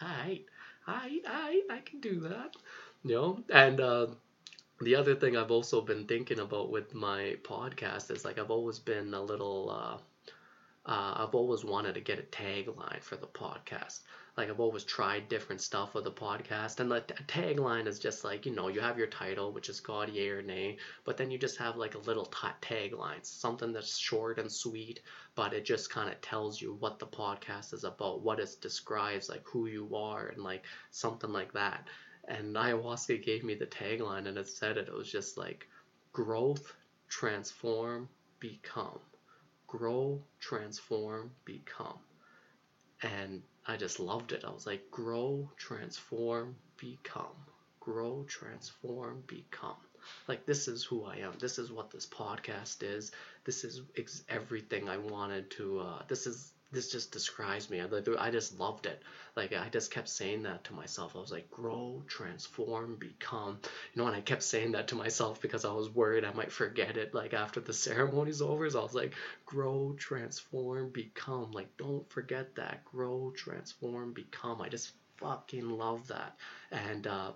all right, I I I can do that, you know. And uh, the other thing I've also been thinking about with my podcast is like I've always been a little uh, uh, I've always wanted to get a tagline for the podcast. Like I've always tried different stuff with the podcast, and the t- tagline is just like you know you have your title, which is God, yay or nay, but then you just have like a little t- tagline, something that's short and sweet, but it just kind of tells you what the podcast is about, what it describes, like who you are, and like something like that and ayahuasca gave me the tagline and it said it it was just like growth transform become. Grow transform become. And i just loved it. I was like grow transform become. Grow transform become. Like this is who i am. This is what this podcast is. This is ex- everything i wanted to uh, this is this just describes me. I, I just loved it. Like I just kept saying that to myself. I was like, grow, transform, become. You know, and I kept saying that to myself because I was worried I might forget it. Like after the ceremony's over, so I was like, grow, transform, become. Like don't forget that. Grow, transform, become. I just fucking love that, and uh,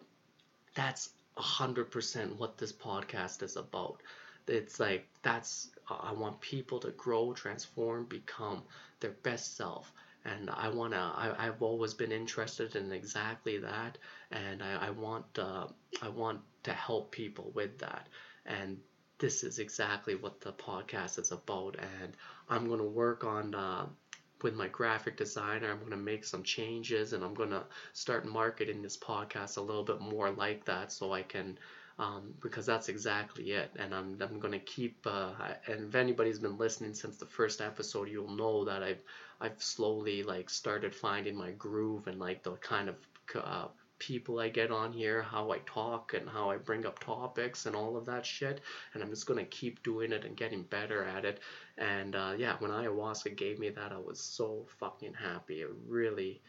that's a hundred percent what this podcast is about. It's like that's I want people to grow, transform, become their best self. And I wanna. I, I've always been interested in exactly that, and I, I want. Uh, I want to help people with that. And this is exactly what the podcast is about. And I'm gonna work on. Uh, with my graphic designer. I'm going to make some changes and I'm going to start marketing this podcast a little bit more like that so I can um, because that's exactly it. And I'm, I'm going to keep, uh, and if anybody's been listening since the first episode, you'll know that I've, I've slowly like started finding my groove and like the kind of uh, people I get on here, how I talk and how I bring up topics and all of that shit. And I'm just going to keep doing it and getting better at it. And uh, yeah, when ayahuasca gave me that, I was so fucking happy. It really,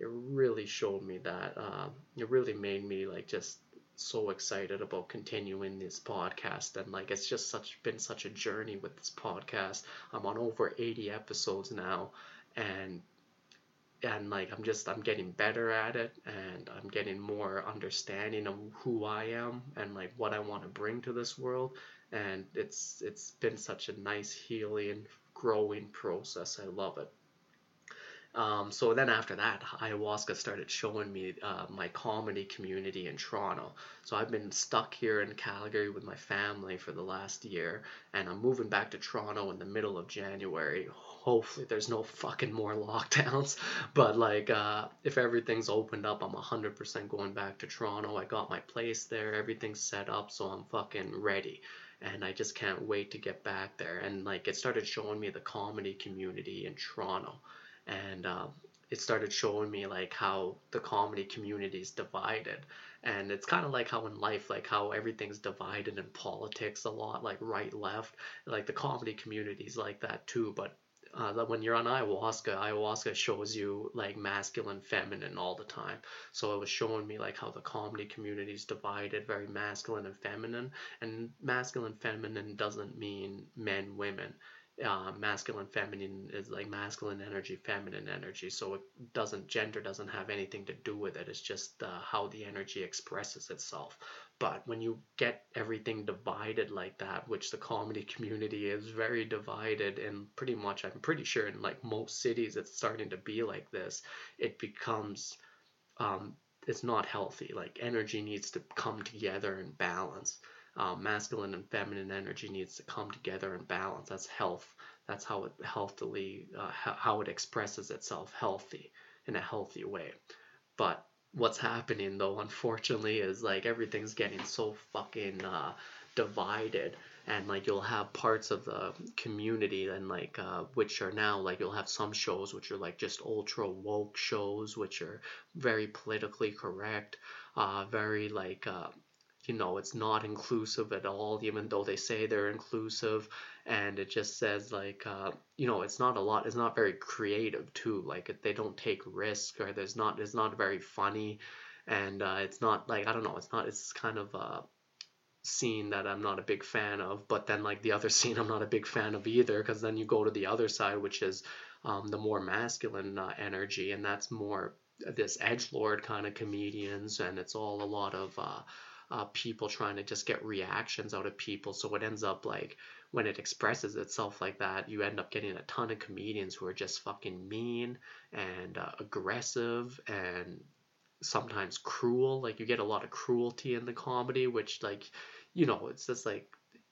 it really showed me that. Uh, it really made me like just so excited about continuing this podcast. And like it's just such been such a journey with this podcast. I'm on over 80 episodes now. And and like i'm just i'm getting better at it. And i'm getting more understanding of who i am and like what i want to bring to this world. And it's it's been such a nice healing growing process. I love it um, so then after that, ayahuasca started showing me uh, my comedy community in Toronto. So I've been stuck here in Calgary with my family for the last year, and I'm moving back to Toronto in the middle of January. Hopefully, there's no fucking more lockdowns. But like, uh, if everything's opened up, I'm 100% going back to Toronto. I got my place there, everything's set up, so I'm fucking ready and I just can't wait to get back there. And like it started showing me the comedy community in Toronto, and um, it started showing me like how the comedy community is divided and it's kind of like how in life like how everything's divided in politics a lot like right left like the comedy community is like that too but uh, when you're on ayahuasca, ayahuasca shows you like masculine, feminine all the time. So it was showing me like how the comedy community is divided, very masculine and feminine. And masculine, feminine doesn't mean men, women uh, masculine feminine is like masculine energy feminine energy. So it doesn't gender doesn't have anything to do with it. It's just uh, how the energy expresses itself. But when you get everything divided like that which the comedy community is very divided and pretty much i'm pretty sure in like most cities it's starting to be like this it becomes um, it's not healthy. Like energy needs to come together and balance um, masculine and feminine energy needs to come together and balance. That's health. That's how it healthily, uh, how it expresses itself healthy in a healthy way. But what's happening though, unfortunately, is like everything's getting so fucking uh, divided and like you'll have parts of the community and like uh, which are now like you'll have some shows which are like just ultra woke shows which are very politically correct uh, very like uh, you know it's not inclusive at all even though they say they're inclusive. And it just says like uh, you know it's not a lot it's not very creative too. Like they don't take risk or there's not it's not very funny. And uh, it's not like i don't know it's not it's kind of a scene that i'm not a big fan of. But then like the other scene i'm not a big fan of either because then you go to the other side which is um, the more masculine uh, energy. And that's more this edge lord kind of comedians. And it's all a lot of uh, people trying to just get reactions out of people. So it ends up like when it expresses itself like that, you end up getting a ton of comedians who are just fucking mean and uh, aggressive and sometimes cruel. Like you get a lot of cruelty in the comedy, which like you know it's just like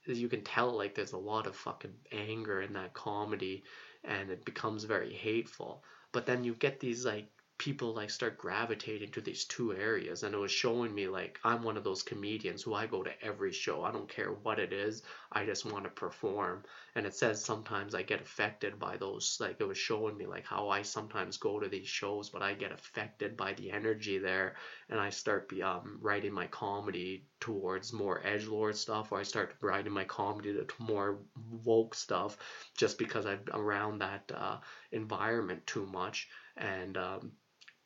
you can tell like there's a lot of fucking anger in that comedy and it becomes very hateful but then you get these like people like start gravitating to these two areas and it was showing me like i'm one of those comedians who i go to every show i don't care what it is i just want to perform. And it says sometimes i get affected by those like it was showing me like how i sometimes go to these shows but i get affected by the energy there and i start be, um, writing my comedy towards more edge lord stuff or i start writing my comedy to more woke stuff just because i'm around that uh, environment too much. And um,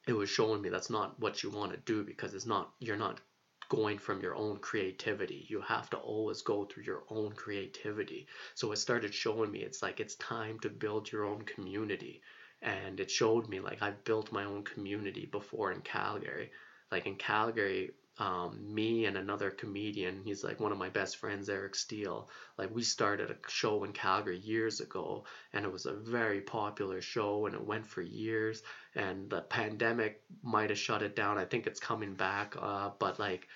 it was showing me that's not what you want to do because it's not you're not going from your own creativity. You have to always go through your own creativity. So it started showing me it's like it's time to build your own community. And it showed me like I've built my own community before in Calgary. Like in Calgary, um, me and another comedian, he's like one of my best friends, Eric Steele. Like we started a show in Calgary years ago, and it was a very popular show, and it went for years. And the pandemic might have shut it down. I think it's coming back, uh, but like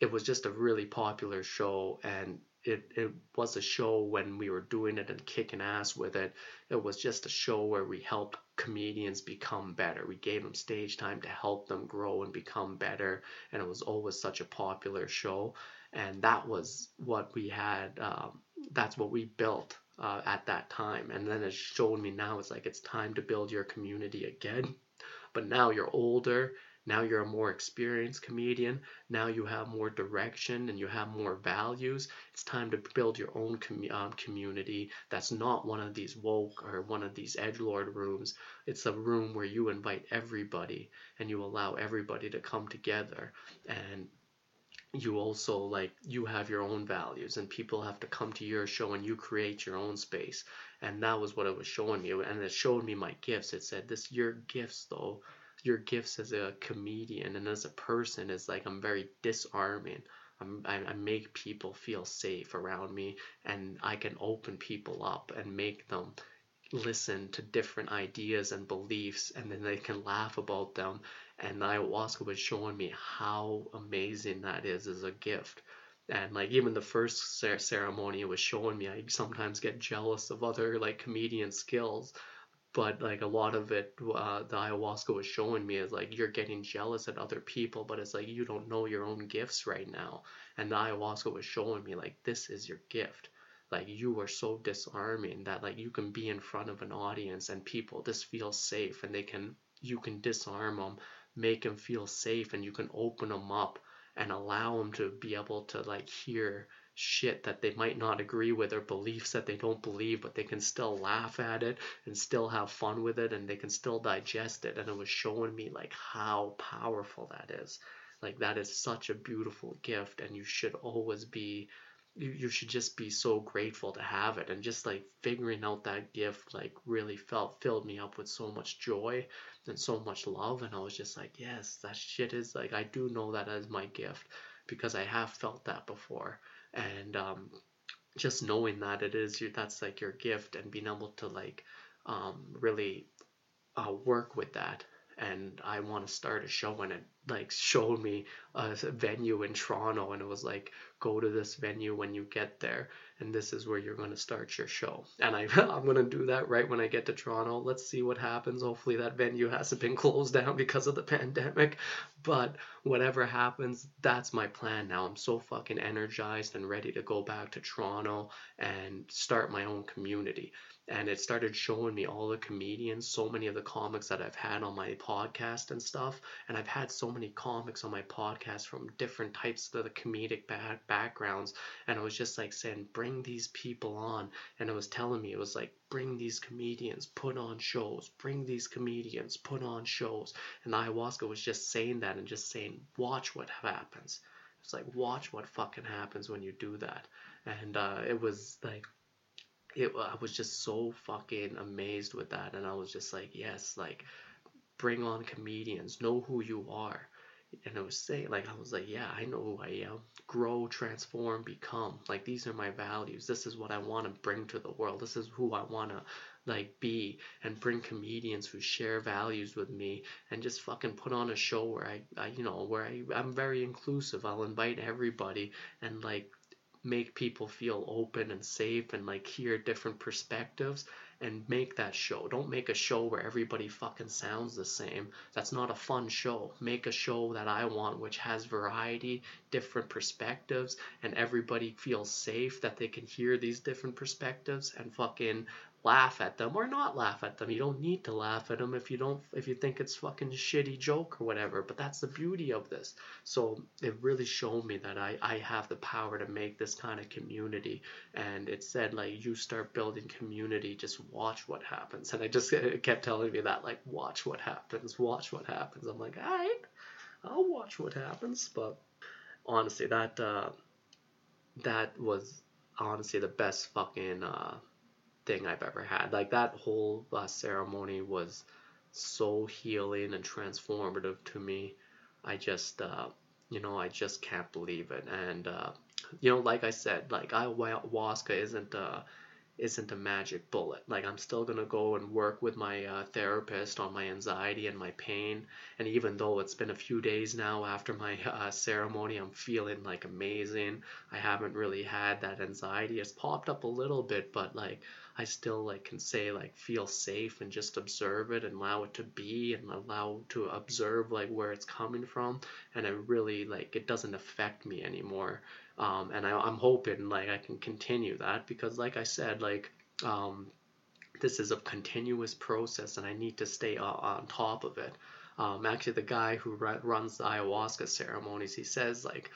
it was just a really popular show, and it, it was a show when we were doing it and kicking ass with it. It was just a show where we helped comedians become better. We gave them stage time to help them grow and become better. And it was always such a popular show. And that was what we had, um, that's what we built uh, at that time. And then it's showing me now it's like it's time to build your community again. But now you're older now you're a more experienced comedian. Now you have more direction and you have more values. It's time to build your own com- um, community that's not one of these woke or one of these edge lord rooms. It's a room where you invite everybody and you allow everybody to come together and you also like you have your own values and people have to come to your show and you create your own space and that was what it was showing me and it showed me my gifts it said this your gifts though your gifts as a comedian and as a person is like I'm very disarming. I'm, I, I make people feel safe around me and I can open people up and make them listen to different ideas and beliefs and then they can laugh about them. And ayahuasca was showing me how amazing that is as a gift. And like even the first ceremony was showing me i sometimes get jealous of other like comedian skills but like a lot of it uh, the ayahuasca was showing me is like you're getting jealous at other people but it's like you don't know your own gifts right now. And the ayahuasca was showing me like this is your gift. Like you are so disarming that like you can be in front of an audience and people just feel safe and they can you can disarm them make them feel safe and you can open them up and allow them to be able to like hear shit that they might not agree with or beliefs that they don't believe, but they can still laugh at it and still have fun with it and they can still digest it. And it was showing me like how powerful that is. Like that is such a beautiful gift and you should always be you, you should just be so grateful to have it and just like figuring out that gift like really felt filled me up with so much joy and so much love and i was just like yes that shit is like i do know that as my gift because i have felt that before and um just knowing that it is your that's like your gift and being able to like um really uh, work with that and I want to start a show and it like showed me a venue in Toronto and it was like go to this venue when you get there and this is where you're going to start your show. And I, I'm going to do that right when I get to Toronto. Let's see what happens. Hopefully that venue hasn't been closed down because of the pandemic. But whatever happens that's my plan now. I'm so fucking energized and ready to go back to Toronto and start my own community and it started showing me all the comedians, so many of the comics that I've had on my podcast and stuff. And I've had so many comics on my podcast from different types of the comedic back- backgrounds. And I was just like saying, bring these people on. And it was telling me, it was like, bring these comedians, put on shows, bring these comedians, put on shows. And ayahuasca was just saying that and just saying, watch what happens. It's like, watch what fucking happens when you do that. And uh, it was like, it I was just so fucking amazed with that and I was just like yes like bring on comedians know who you are. And I was saying like I was like yeah I know who I am. Grow transform become. Like these are my values. This is what I want to bring to the world. This is who I want to like be. And bring comedians who share values with me and just fucking put on a show where I, I you know where I, I'm very inclusive. I'll invite everybody and like make people feel open and safe and like hear different perspectives and make that show. Don't make a show where everybody fucking sounds the same. That's not a fun show. Make a show that I want which has variety, different perspectives and everybody feels safe that they can hear these different perspectives and fucking laugh at them or not laugh at them. You don't need to laugh at them if you don't if you think it's fucking shitty joke or whatever. But that's the beauty of this. So it really showed me that I, I have the power to make this kind of community. And it said like you start building community, just watch what happens. And I just kept telling me that like watch what happens, watch what happens. I'm like, all right, I'll watch what happens. But honestly, that uh, that was honestly the best fucking uh, thing I've ever had. Like that whole uh, ceremony was so healing and transformative to me. I just, uh, you know, I just can't believe it. And uh, you know, like I said, like ayahuasca isn't uh, isn't a magic bullet. Like I'm still gonna go and work with my uh, therapist on my anxiety and my pain. And even though it's been a few days now after my uh, ceremony, I'm feeling like amazing. I haven't really had that anxiety. It's popped up a little bit, but like I still like can say like feel safe and just observe it and allow it to be and allow to observe like where it's coming from. And it really like it doesn't affect me anymore um, and I, I'm hoping like I can continue that because like I said like um, this is a continuous process and I need to stay on, on top of it. Um, actually, the guy who runs the ayahuasca ceremonies, he says like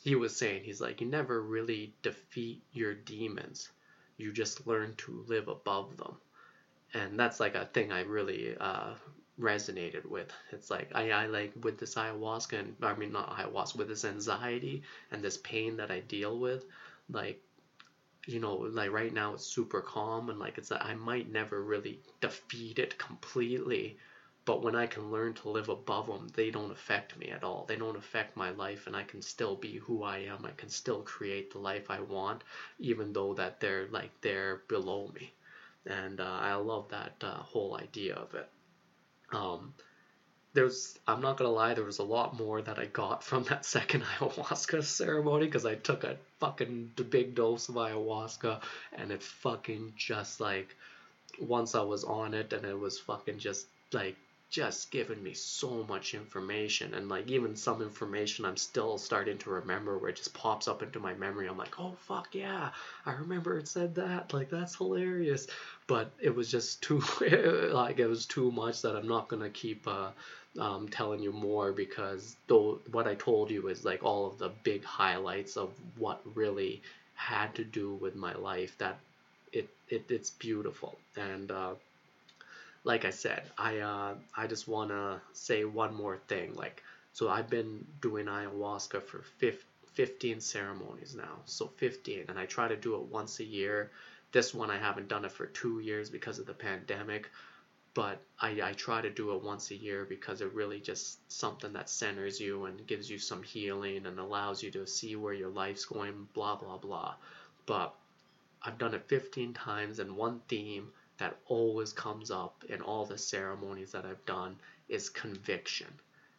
he was saying he's like you never really defeat your demons, you just learn to live above them, and that's like a thing I really uh, resonated with. It's like I, I like with this ayahuasca and I mean not ayahuasca with this anxiety and this pain that I deal with, like you know, like right now it's super calm and like it's like I might never really defeat it completely, but when I can learn to live above them, they don't affect me at all. They don't affect my life and I can still be who I am. I can still create the life I want even though that they're like they're below me. And uh, I love that uh, whole idea of it. Um, there's I'm not gonna lie, there was a lot more that I got from that second ayahuasca ceremony because I took a fucking big dose of ayahuasca and it fucking just like once I was on it and it was fucking just like just giving me so much information and like even some information I'm still starting to remember where it just pops up into my memory. I'm like, oh fuck yeah, I remember it said that. Like that's hilarious. But it was just too like it was too much that I'm not gonna keep uh, um, telling you more because though what I told you is like all of the big highlights of what really had to do with my life. That it, it it's beautiful and. Uh, like I said, I uh, I just wanna say one more thing. Like, so I've been doing ayahuasca for 15, 15 ceremonies now. So 15, and I try to do it once a year. This one I haven't done it for two years because of the pandemic, but I, I try to do it once a year because it really just something that centers you and gives you some healing and allows you to see where your life's going, blah, blah, blah. But I've done it 15 times, and one theme that always comes up in all the ceremonies that I've done is conviction.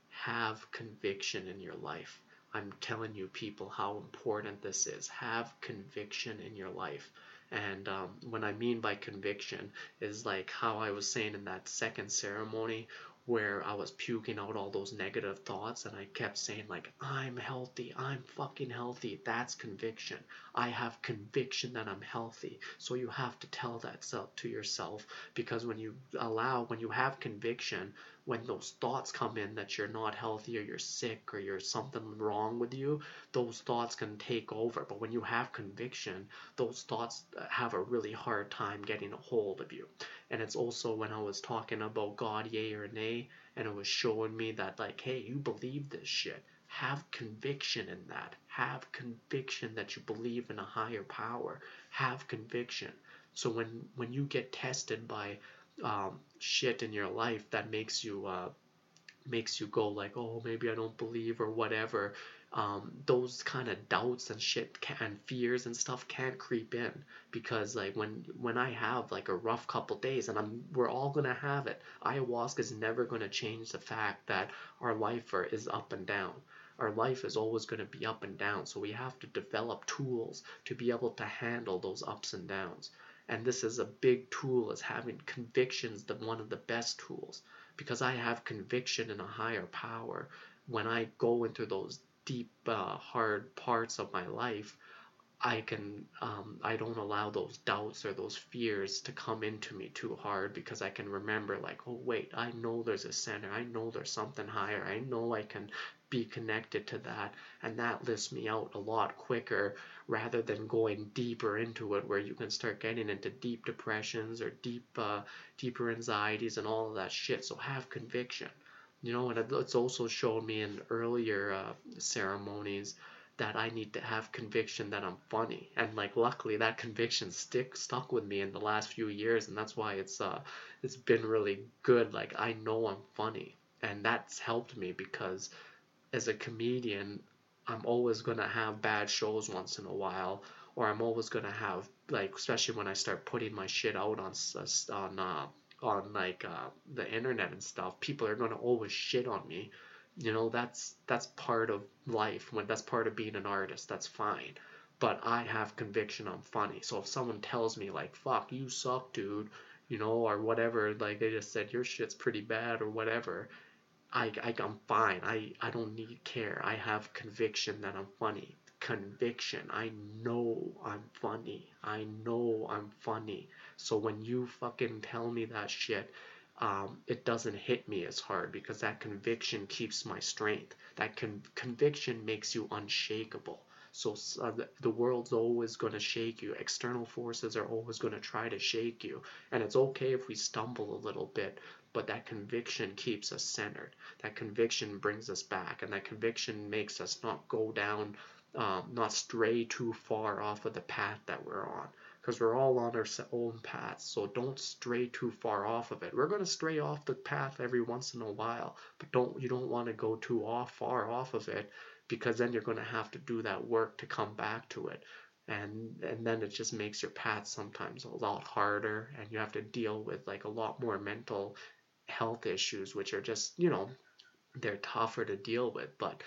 Have conviction in your life. I'm telling you, people, how important this is. Have conviction in your life. And um, what I mean by conviction is like how I was saying in that second ceremony where I was puking out all those negative thoughts and I kept saying like I'm healthy, I'm fucking healthy. That's conviction. I have conviction that I'm healthy. So you have to tell that self to yourself because when you allow when you have conviction, when those thoughts come in that you're not healthy or you're sick or you're something wrong with you, those thoughts can take over. But when you have conviction, those thoughts uh, have a really hard time getting a hold of you. And it's also when I was talking about God, yay or nay, and it was showing me that, like, hey, you believe this shit. Have conviction in that. Have conviction that you believe in a higher power. Have conviction. So when when you get tested by um, shit in your life that makes you uh, makes you go like, oh, maybe I don't believe or whatever. Um, those kind of doubts and shit can, and fears and stuff can't creep in because like when when I have like a rough couple days and I'm we're all gonna have it. Ayahuasca is never gonna change the fact that our life is up and down. Our life is always going to be up and down, so we have to develop tools to be able to handle those ups and downs and this is a big tool is having convictions the one of the best tools. Because i have conviction in a higher power. When i go into those deep uh, hard parts of my life i can um, i don't allow those doubts or those fears to come into me too hard. Because i can remember like oh wait i know there's a center. I know there's something higher. I know i can be connected to that and that lifts me out a lot quicker rather than going deeper into it where you can start getting into deep depressions or deep uh, deeper anxieties and all of that shit. So have conviction. You know and it's also shown me in earlier uh, ceremonies that I need to have conviction that I'm funny. And like luckily that conviction stick stuck with me in the last few years and that's why it's uh it's been really good. Like I know I'm funny and that's helped me because as a comedian I'm always gonna have bad shows once in a while, or I'm always gonna have like, especially when I start putting my shit out on on uh, on like uh, the internet and stuff. People are gonna always shit on me. You know, that's that's part of life. When that's part of being an artist, that's fine. But I have conviction I'm funny. So if someone tells me like, "Fuck, you suck, dude," you know, or whatever, like they just said your shit's pretty bad or whatever I, I I'm fine. I I don't need care. I have conviction that I'm funny. Conviction. I know I'm funny. I know I'm funny. So when you fucking tell me that shit, um, it doesn't hit me as hard because that conviction keeps my strength. That con- conviction makes you unshakable. So uh, the, the world's always going to shake you. External forces are always going to try to shake you. And it's okay if we stumble a little bit, but that conviction keeps us centered. That conviction brings us back, and that conviction makes us not go down, um, not stray too far off of the path that we're on. Because we're all on our own paths, so don't stray too far off of it. We're to stray off the path every once in a while, but don't you don't want to go too off far off of it, because then you're to have to do that work to come back to it and and then it just makes your path sometimes a lot harder and you have to deal with like a lot more mental health issues, which are just, you know, they're tougher to deal with. But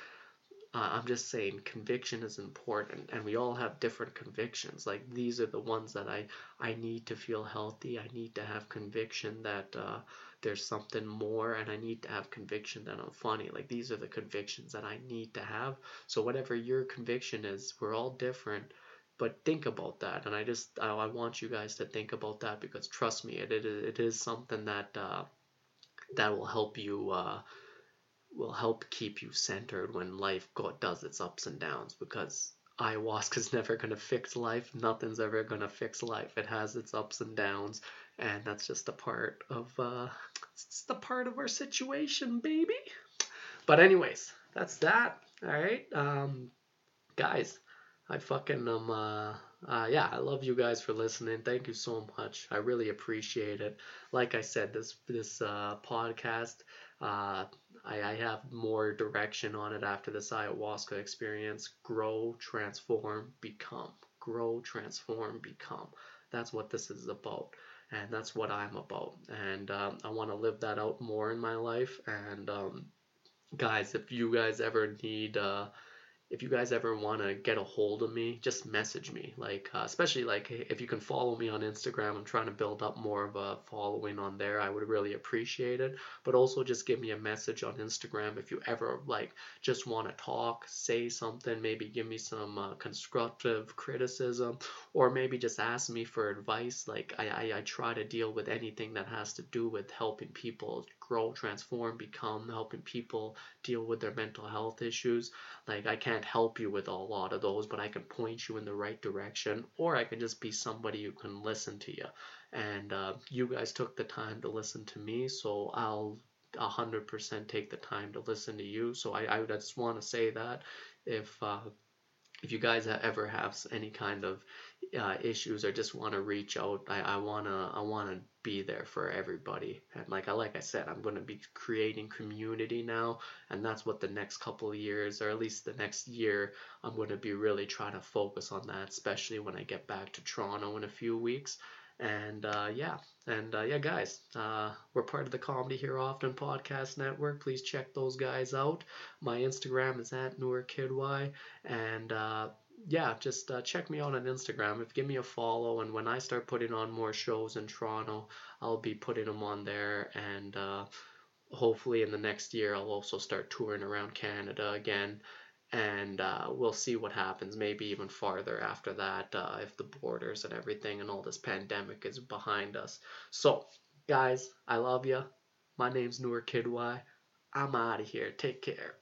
uh, I'm just saying conviction is important, and we all have different convictions. Like these are the ones that I I need to feel healthy. I need to have conviction that uh, there's something more, and I need to have conviction that I'm funny. Like these are the convictions that I need to have. So whatever your conviction is, we're all different. But think about that, and I just I, I want you guys to think about that because trust me, it it, it is something that. Uh, that will help you uh, will help keep you centered when life go- does its ups and downs because ayahuasca is never going to fix life. Nothing's ever going to fix life. It has its ups and downs and that's just a part of uh it's the part of our situation baby. But anyways that's that. All right. Um guys, I fucking um uh, uh yeah, I love you guys for listening. Thank you so much. I really appreciate it. Like I said, this this uh, podcast, uh, I, I have more direction on it after this ayahuasca experience. Grow, transform, become. Grow, transform, become. That's what this is about and that's what I'm about. And um, I want to live that out more in my life. And um, guys, if you guys ever need uh, if you guys ever want to get a hold of me, just message me. Like, uh, especially like if you can follow me on Instagram, I'm trying to build up more of a following on there. I would really appreciate it. But also just give me a message on Instagram if you ever like just want to talk, say something, maybe give me some uh, constructive criticism, or maybe just ask me for advice. Like, I, I, I try to deal with anything that has to do with helping people grow, transform, become, helping people deal with their mental health issues. Like, I can't help you with a lot of those, but I can point you in the right direction, or I can just be somebody who can listen to you. And uh, you guys took the time to listen to me, so I'll 100% take the time to listen to you. So I, I just want to say that if uh, if you guys ever have any kind of uh, issues or just want to reach out, I, I wanna I wanna be there for everybody. And like I like I said, I'm gonna be creating community now, and that's what the next couple years, or at least the next year, I'm gonna be really trying to focus on that, especially when I get back to Toronto in a few weeks. And uh, yeah, and uh, yeah, guys, uh, we're part of the Comedy Here Often podcast network. Please check those guys out. My Instagram is at NewerKidY, and uh, yeah, just uh, check me out on Instagram. If give me a follow, and when I start putting on more shows in Toronto, I'll be putting them on there, and uh, hopefully in the next year I'll also start touring around Canada again, and uh, we'll see what happens. Maybe even farther after that, uh, if the borders and everything and all this pandemic is behind us. So, guys, I love you. My name's Noor Kid I'm out of here. Take care.